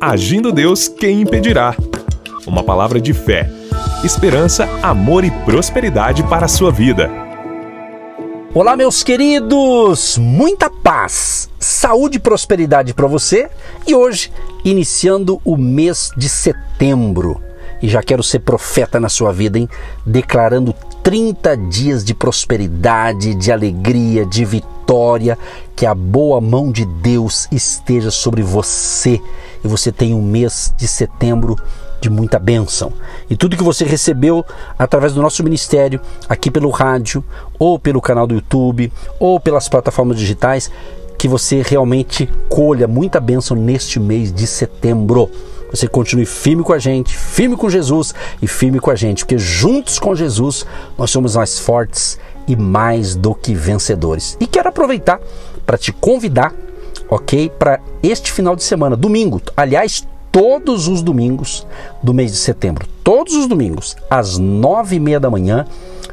Agindo Deus, quem impedirá? Uma palavra de fé, esperança, amor e prosperidade para a sua vida. Olá, meus queridos! Muita paz, saúde e prosperidade para você. E hoje, iniciando o mês de setembro. E já quero ser profeta na sua vida, hein? Declarando 30 dias de prosperidade, de alegria, de vitória, que a boa mão de Deus esteja sobre você e você tenha um mês de setembro de muita bênção. E tudo que você recebeu através do nosso ministério, aqui pelo rádio, ou pelo canal do YouTube, ou pelas plataformas digitais, que você realmente colha muita bênção neste mês de setembro você continue firme com a gente, firme com Jesus e firme com a gente, porque juntos com Jesus nós somos mais fortes e mais do que vencedores. E quero aproveitar para te convidar, ok, para este final de semana, domingo, aliás, todos os domingos do mês de setembro, todos os domingos, às nove e meia da manhã,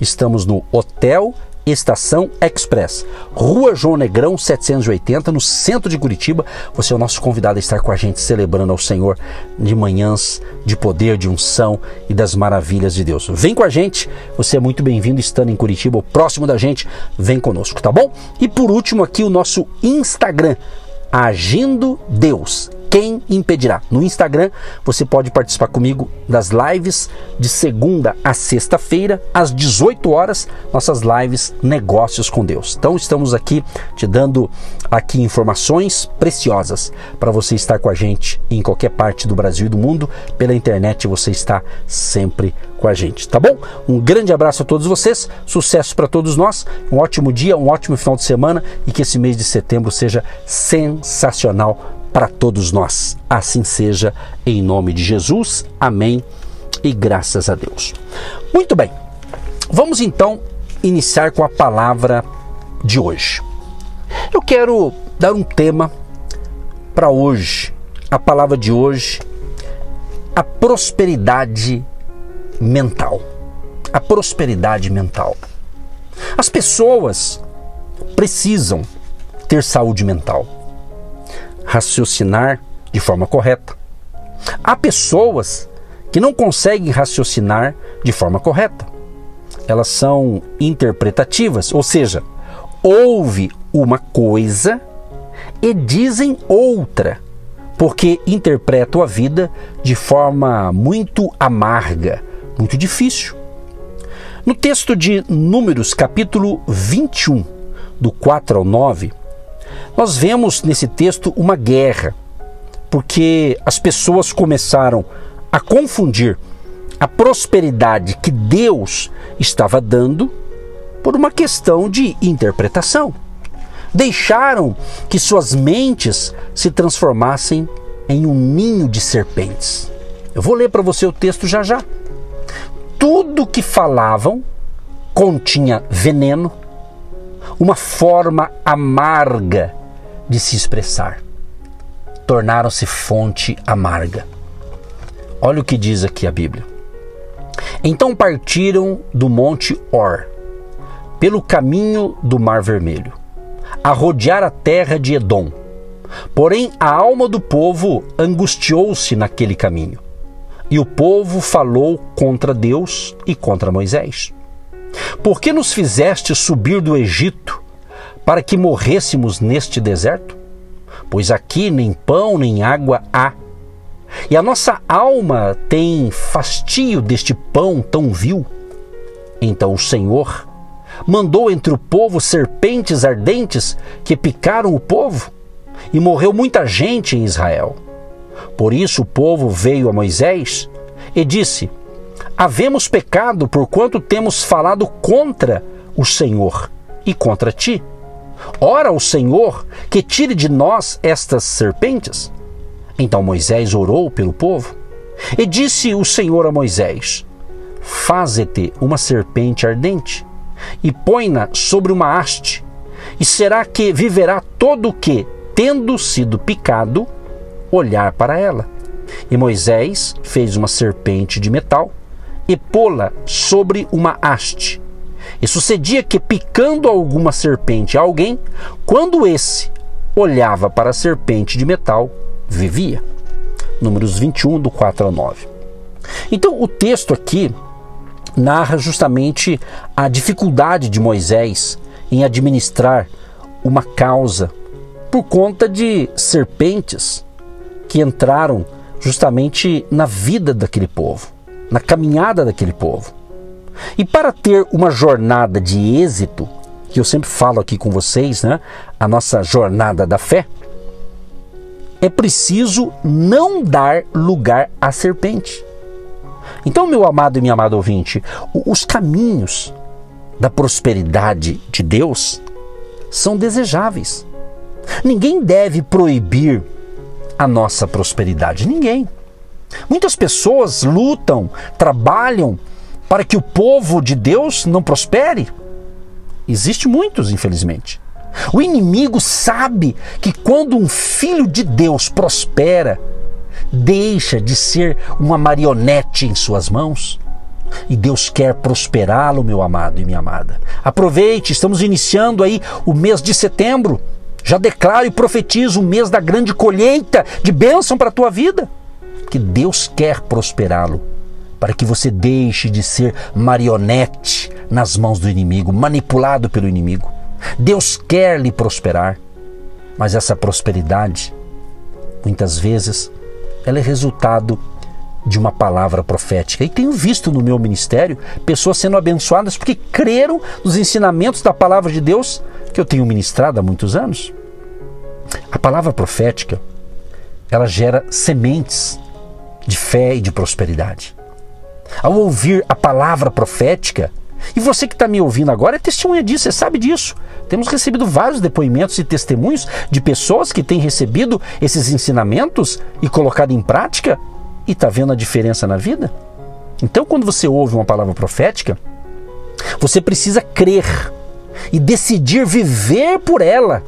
estamos no Hotel Estação Express, Rua João Negrão 780, no centro de Curitiba. Você é o nosso convidado a estar com a gente celebrando ao Senhor de manhãs de poder, de unção e das maravilhas de Deus. Vem com a gente, você é muito bem-vindo estando em Curitiba, ou próximo da gente, vem conosco, tá bom? E por último aqui o nosso Instagram, Agindo Deus quem impedirá? No Instagram você pode participar comigo das lives de segunda a sexta-feira, às 18 horas, nossas lives Negócios com Deus. Então estamos aqui te dando aqui informações preciosas para você estar com a gente em qualquer parte do Brasil e do mundo. Pela internet você está sempre com a gente, tá bom? Um grande abraço a todos vocês, sucesso para todos nós, um ótimo dia, um ótimo final de semana e que esse mês de setembro seja sensacional para todos nós. Assim seja, em nome de Jesus. Amém e graças a Deus. Muito bem, vamos então iniciar com a palavra de hoje. Eu quero dar um tema para hoje. A palavra de hoje, a prosperidade mental. A prosperidade mental. As pessoas precisam ter saúde mental raciocinar de forma correta. Há pessoas que não conseguem raciocinar de forma correta. Elas são interpretativas, ou seja, ouve uma coisa e dizem outra, porque interpretam a vida de forma muito amarga, muito difícil. No texto de Números, capítulo 21, do 4 ao 9, nós vemos nesse texto uma guerra, porque as pessoas começaram a confundir a prosperidade que Deus estava dando por uma questão de interpretação. Deixaram que suas mentes se transformassem em um ninho de serpentes. Eu vou ler para você o texto já já. Tudo que falavam continha veneno, uma forma amarga de se expressar. Tornaram-se fonte amarga. Olha o que diz aqui a Bíblia. Então partiram do monte Or, pelo caminho do Mar Vermelho, a rodear a terra de Edom. Porém, a alma do povo angustiou-se naquele caminho, e o povo falou contra Deus e contra Moisés. Por que nos fizeste subir do Egito para que morrêssemos neste deserto? Pois aqui nem pão nem água há. E a nossa alma tem fastio deste pão tão vil. Então o Senhor mandou entre o povo serpentes ardentes que picaram o povo, e morreu muita gente em Israel. Por isso o povo veio a Moisés e disse: Havemos pecado porquanto temos falado contra o Senhor e contra ti. Ora ao Senhor que tire de nós estas serpentes. Então Moisés orou pelo povo. E disse o Senhor a Moisés: Faze-te uma serpente ardente e põe-na sobre uma haste, e será que viverá todo o que, tendo sido picado, olhar para ela. E Moisés fez uma serpente de metal e pô-la sobre uma haste e sucedia que, picando alguma serpente a alguém, quando esse olhava para a serpente de metal, vivia. Números 21, do 4 ao 9. Então, o texto aqui narra justamente a dificuldade de Moisés em administrar uma causa por conta de serpentes que entraram justamente na vida daquele povo, na caminhada daquele povo. E para ter uma jornada de êxito, que eu sempre falo aqui com vocês, né? A nossa jornada da fé, é preciso não dar lugar à serpente. Então, meu amado e minha amada ouvinte, os caminhos da prosperidade de Deus são desejáveis. Ninguém deve proibir a nossa prosperidade, ninguém. Muitas pessoas lutam, trabalham para que o povo de Deus não prospere. Existe muitos, infelizmente. O inimigo sabe que quando um filho de Deus prospera, deixa de ser uma marionete em suas mãos. E Deus quer prosperá-lo, meu amado e minha amada. Aproveite, estamos iniciando aí o mês de setembro. Já declaro e profetizo um mês da grande colheita de bênção para a tua vida. Que Deus quer prosperá-lo, para que você deixe de ser marionete nas mãos do inimigo, manipulado pelo inimigo. Deus quer lhe prosperar, mas essa prosperidade, muitas vezes, ela é resultado de uma palavra profética. E tenho visto no meu ministério pessoas sendo abençoadas porque creram nos ensinamentos da palavra de Deus que eu tenho ministrado há muitos anos. A palavra profética, ela gera sementes de fé e de prosperidade. Ao ouvir a palavra profética, e você que está me ouvindo agora é testemunha disso, você sabe disso. Temos recebido vários depoimentos e testemunhos de pessoas que têm recebido esses ensinamentos e colocado em prática e está vendo a diferença na vida? Então, quando você ouve uma palavra profética, você precisa crer e decidir viver por ela,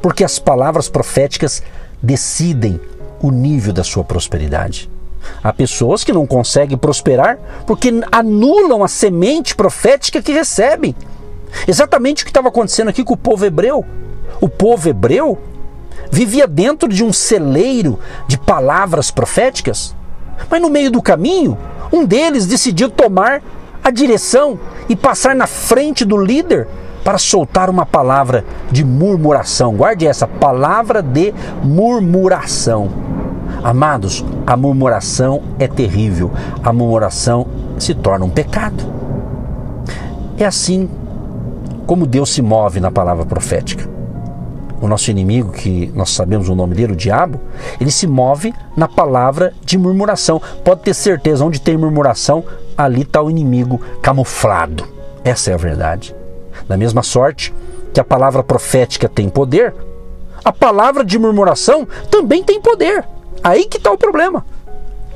porque as palavras proféticas decidem o nível da sua prosperidade. Há pessoas que não conseguem prosperar porque anulam a semente profética que recebem. Exatamente o que estava acontecendo aqui com o povo hebreu. O povo hebreu vivia dentro de um celeiro de palavras proféticas, mas no meio do caminho, um deles decidiu tomar a direção e passar na frente do líder para soltar uma palavra de murmuração. Guarde essa palavra de murmuração. Amados, a murmuração é terrível. A murmuração se torna um pecado. É assim como Deus se move na palavra profética. O nosso inimigo, que nós sabemos o nome dele, o diabo, ele se move na palavra de murmuração. Pode ter certeza, onde tem murmuração, ali está o inimigo camuflado. Essa é a verdade. Da mesma sorte que a palavra profética tem poder, a palavra de murmuração também tem poder. Aí que está o problema.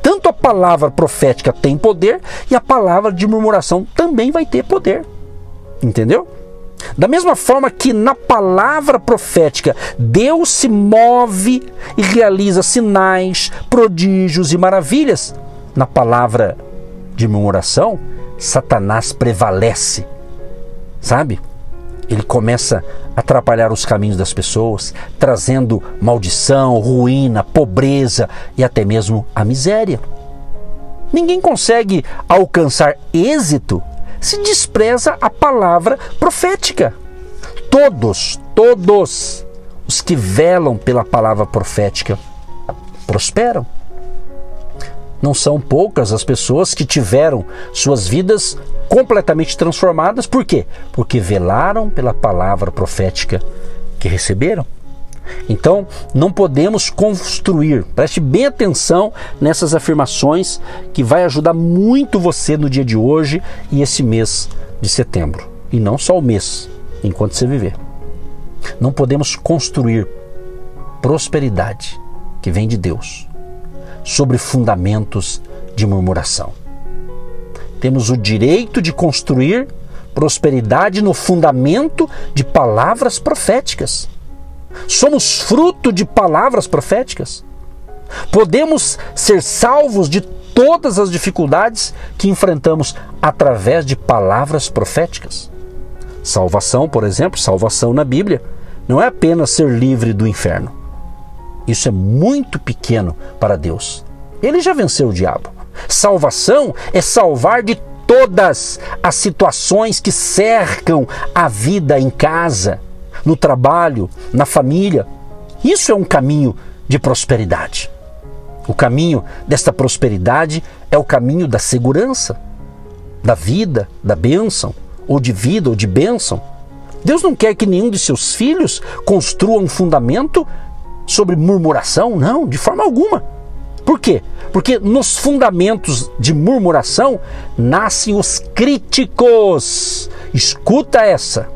Tanto a palavra profética tem poder e a palavra de murmuração também vai ter poder. Entendeu? Da mesma forma que na palavra profética Deus se move e realiza sinais, prodígios e maravilhas, na palavra de murmuração, Satanás prevalece. Sabe? Ele começa a atrapalhar os caminhos das pessoas, trazendo maldição, ruína, pobreza e até mesmo a miséria. Ninguém consegue alcançar êxito se despreza a palavra profética. Todos, todos os que velam pela palavra profética prosperam. Não são poucas as pessoas que tiveram suas vidas completamente transformadas. Por quê? Porque velaram pela palavra profética que receberam. Então, não podemos construir. Preste bem atenção nessas afirmações que vai ajudar muito você no dia de hoje e esse mês de setembro. E não só o mês, enquanto você viver. Não podemos construir prosperidade que vem de Deus sobre fundamentos de murmuração. Temos o direito de construir prosperidade no fundamento de palavras proféticas. Somos fruto de palavras proféticas. Podemos ser salvos de todas as dificuldades que enfrentamos através de palavras proféticas. Salvação, por exemplo, salvação na Bíblia, não é apenas ser livre do inferno. Isso é muito pequeno para Deus. Ele já venceu o diabo. Salvação é salvar de todas as situações que cercam a vida em casa, no trabalho, na família. Isso é um caminho de prosperidade. O caminho desta prosperidade é o caminho da segurança, da vida, da bênção, ou de vida ou de bênção. Deus não quer que nenhum de seus filhos construa um fundamento sobre murmuração, não, de forma alguma. Por quê? Porque nos fundamentos de murmuração nascem os críticos. Escuta essa.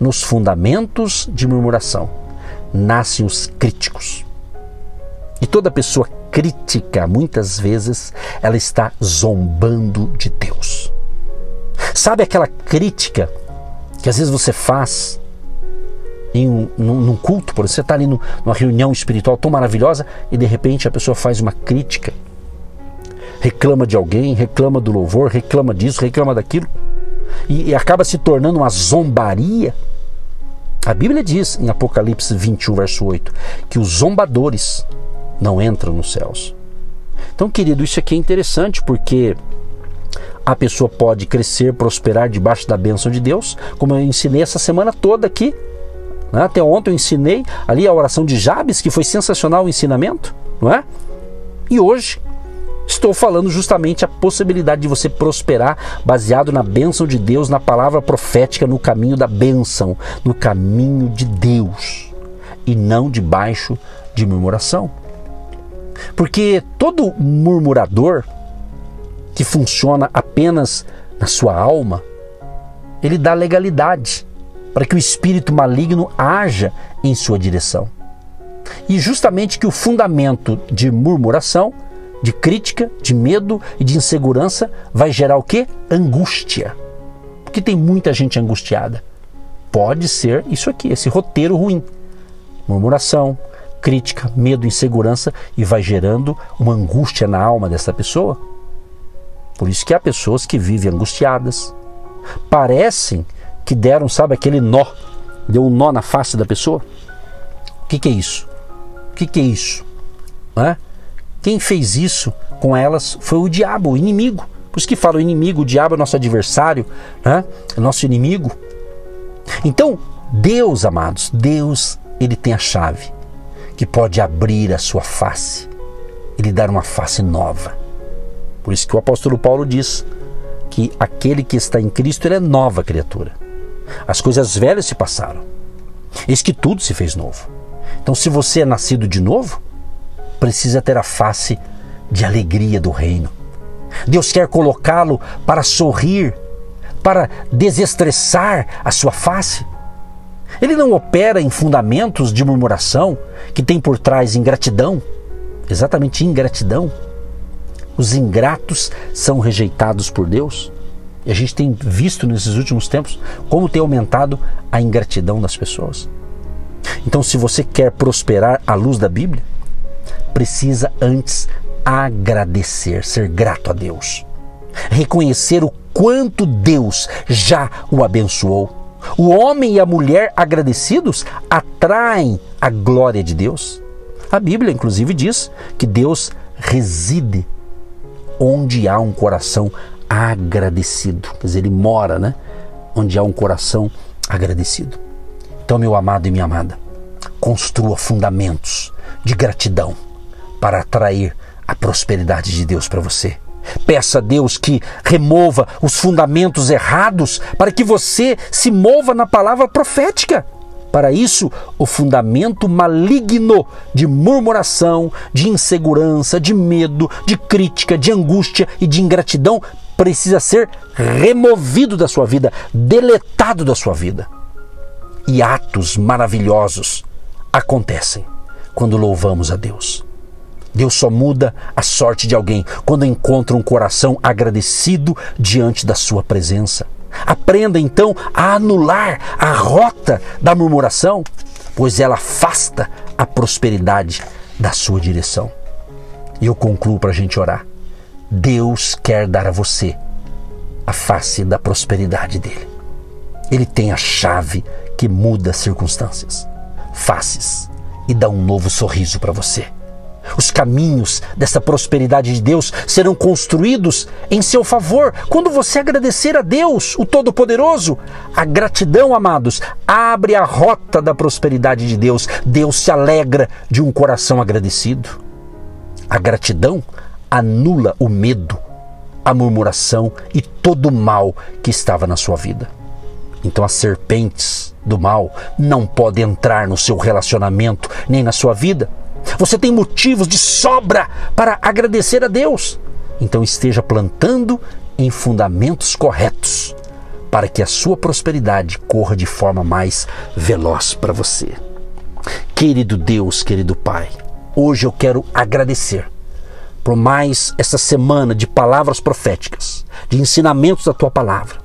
Nos fundamentos de murmuração nascem os críticos. E toda pessoa crítica, muitas vezes, ela está zombando de Deus. Sabe aquela crítica que às vezes você faz em um, num, num culto, por exemplo, você está ali no, numa reunião espiritual tão maravilhosa e de repente a pessoa faz uma crítica, reclama de alguém, reclama do louvor, reclama disso, reclama daquilo e, e acaba se tornando uma zombaria. A Bíblia diz em Apocalipse 21, verso 8, que os zombadores não entram nos céus. Então, querido, isso aqui é interessante porque a pessoa pode crescer, prosperar debaixo da bênção de Deus, como eu ensinei essa semana toda aqui né? Até ontem eu ensinei ali a oração de Jabes, que foi sensacional o ensinamento, não é? E hoje estou falando justamente a possibilidade de você prosperar baseado na bênção de Deus, na palavra profética, no caminho da bênção, no caminho de Deus e não debaixo de murmuração. Porque todo murmurador que funciona apenas na sua alma, ele dá legalidade para que o espírito maligno haja em sua direção. E justamente que o fundamento de murmuração, de crítica, de medo e de insegurança vai gerar o que? Angústia. Porque tem muita gente angustiada. Pode ser isso aqui, esse roteiro ruim. Murmuração, crítica, medo, insegurança e vai gerando uma angústia na alma dessa pessoa. Por isso que há pessoas que vivem angustiadas, parecem que deram, sabe, aquele nó, deu um nó na face da pessoa? O que, que é isso? O que, que é isso? Quem fez isso com elas foi o diabo, o inimigo. Por isso que fala o inimigo, o diabo é nosso adversário, né? é nosso inimigo. Então, Deus, amados, Deus, ele tem a chave que pode abrir a sua face, ele dar uma face nova. Por isso que o apóstolo Paulo diz que aquele que está em Cristo ele é nova criatura. As coisas velhas se passaram. Eis que tudo se fez novo. Então, se você é nascido de novo, precisa ter a face de alegria do reino. Deus quer colocá-lo para sorrir, para desestressar a sua face. Ele não opera em fundamentos de murmuração que tem por trás ingratidão, exatamente ingratidão. Os ingratos são rejeitados por Deus. E a gente tem visto nesses últimos tempos como tem aumentado a ingratidão das pessoas. Então, se você quer prosperar à luz da Bíblia, precisa antes agradecer, ser grato a Deus, reconhecer o quanto Deus já o abençoou. O homem e a mulher agradecidos atraem a glória de Deus. A Bíblia, inclusive, diz que Deus reside onde há um coração agradecido. Quer dizer, ele mora, né? Onde há um coração agradecido. Então, meu amado e minha amada, construa fundamentos de gratidão para atrair a prosperidade de Deus para você. Peça a Deus que remova os fundamentos errados para que você se mova na palavra profética. Para isso, o fundamento maligno de murmuração, de insegurança, de medo, de crítica, de angústia e de ingratidão precisa ser removido da sua vida, deletado da sua vida. E atos maravilhosos acontecem quando louvamos a Deus. Deus só muda a sorte de alguém quando encontra um coração agradecido diante da sua presença. Aprenda então a anular a rota da murmuração, pois ela afasta a prosperidade da sua direção. E eu concluo para a gente orar. Deus quer dar a você a face da prosperidade dele. Ele tem a chave que muda as circunstâncias, faces e dá um novo sorriso para você. Os caminhos dessa prosperidade de Deus serão construídos em seu favor quando você agradecer a Deus, o Todo-Poderoso. A gratidão, amados, abre a rota da prosperidade de Deus. Deus se alegra de um coração agradecido. A gratidão anula o medo, a murmuração e todo o mal que estava na sua vida. Então as serpentes do mal não podem entrar no seu relacionamento nem na sua vida. Você tem motivos de sobra para agradecer a Deus. Então esteja plantando em fundamentos corretos para que a sua prosperidade corra de forma mais veloz para você. Querido Deus, querido Pai, hoje eu quero agradecer por mais essa semana de palavras proféticas, de ensinamentos da tua palavra.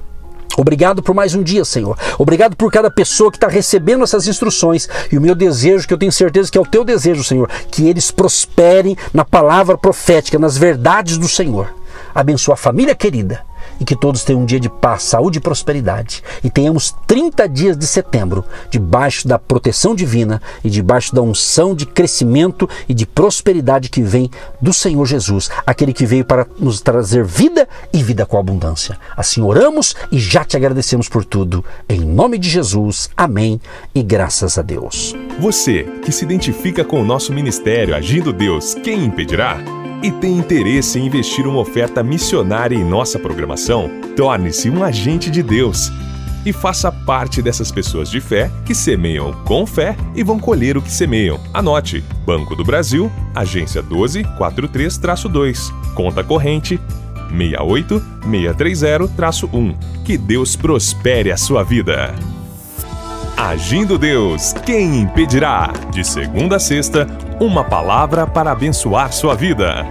Obrigado por mais um dia, Senhor. Obrigado por cada pessoa que está recebendo essas instruções. E o meu desejo, que eu tenho certeza que é o teu desejo, Senhor, que eles prosperem na palavra profética, nas verdades do Senhor. Abençoa a família querida e que todos tenham um dia de paz, saúde e prosperidade. E tenhamos 30 dias de setembro debaixo da proteção divina e debaixo da unção de crescimento e de prosperidade que vem do Senhor Jesus, aquele que veio para nos trazer vida e vida com abundância. Assim oramos e já te agradecemos por tudo. Em nome de Jesus. Amém e graças a Deus. Você que se identifica com o nosso ministério Agindo Deus, quem impedirá? E tem interesse em investir uma oferta missionária em nossa programação, torne-se um agente de Deus e faça parte dessas pessoas de fé que semeiam com fé e vão colher o que semeiam. Anote: Banco do Brasil, agência 1243-2, conta corrente 68630-1. Que Deus prospere a sua vida. Agindo Deus, quem impedirá? De segunda a sexta, uma palavra para abençoar sua vida.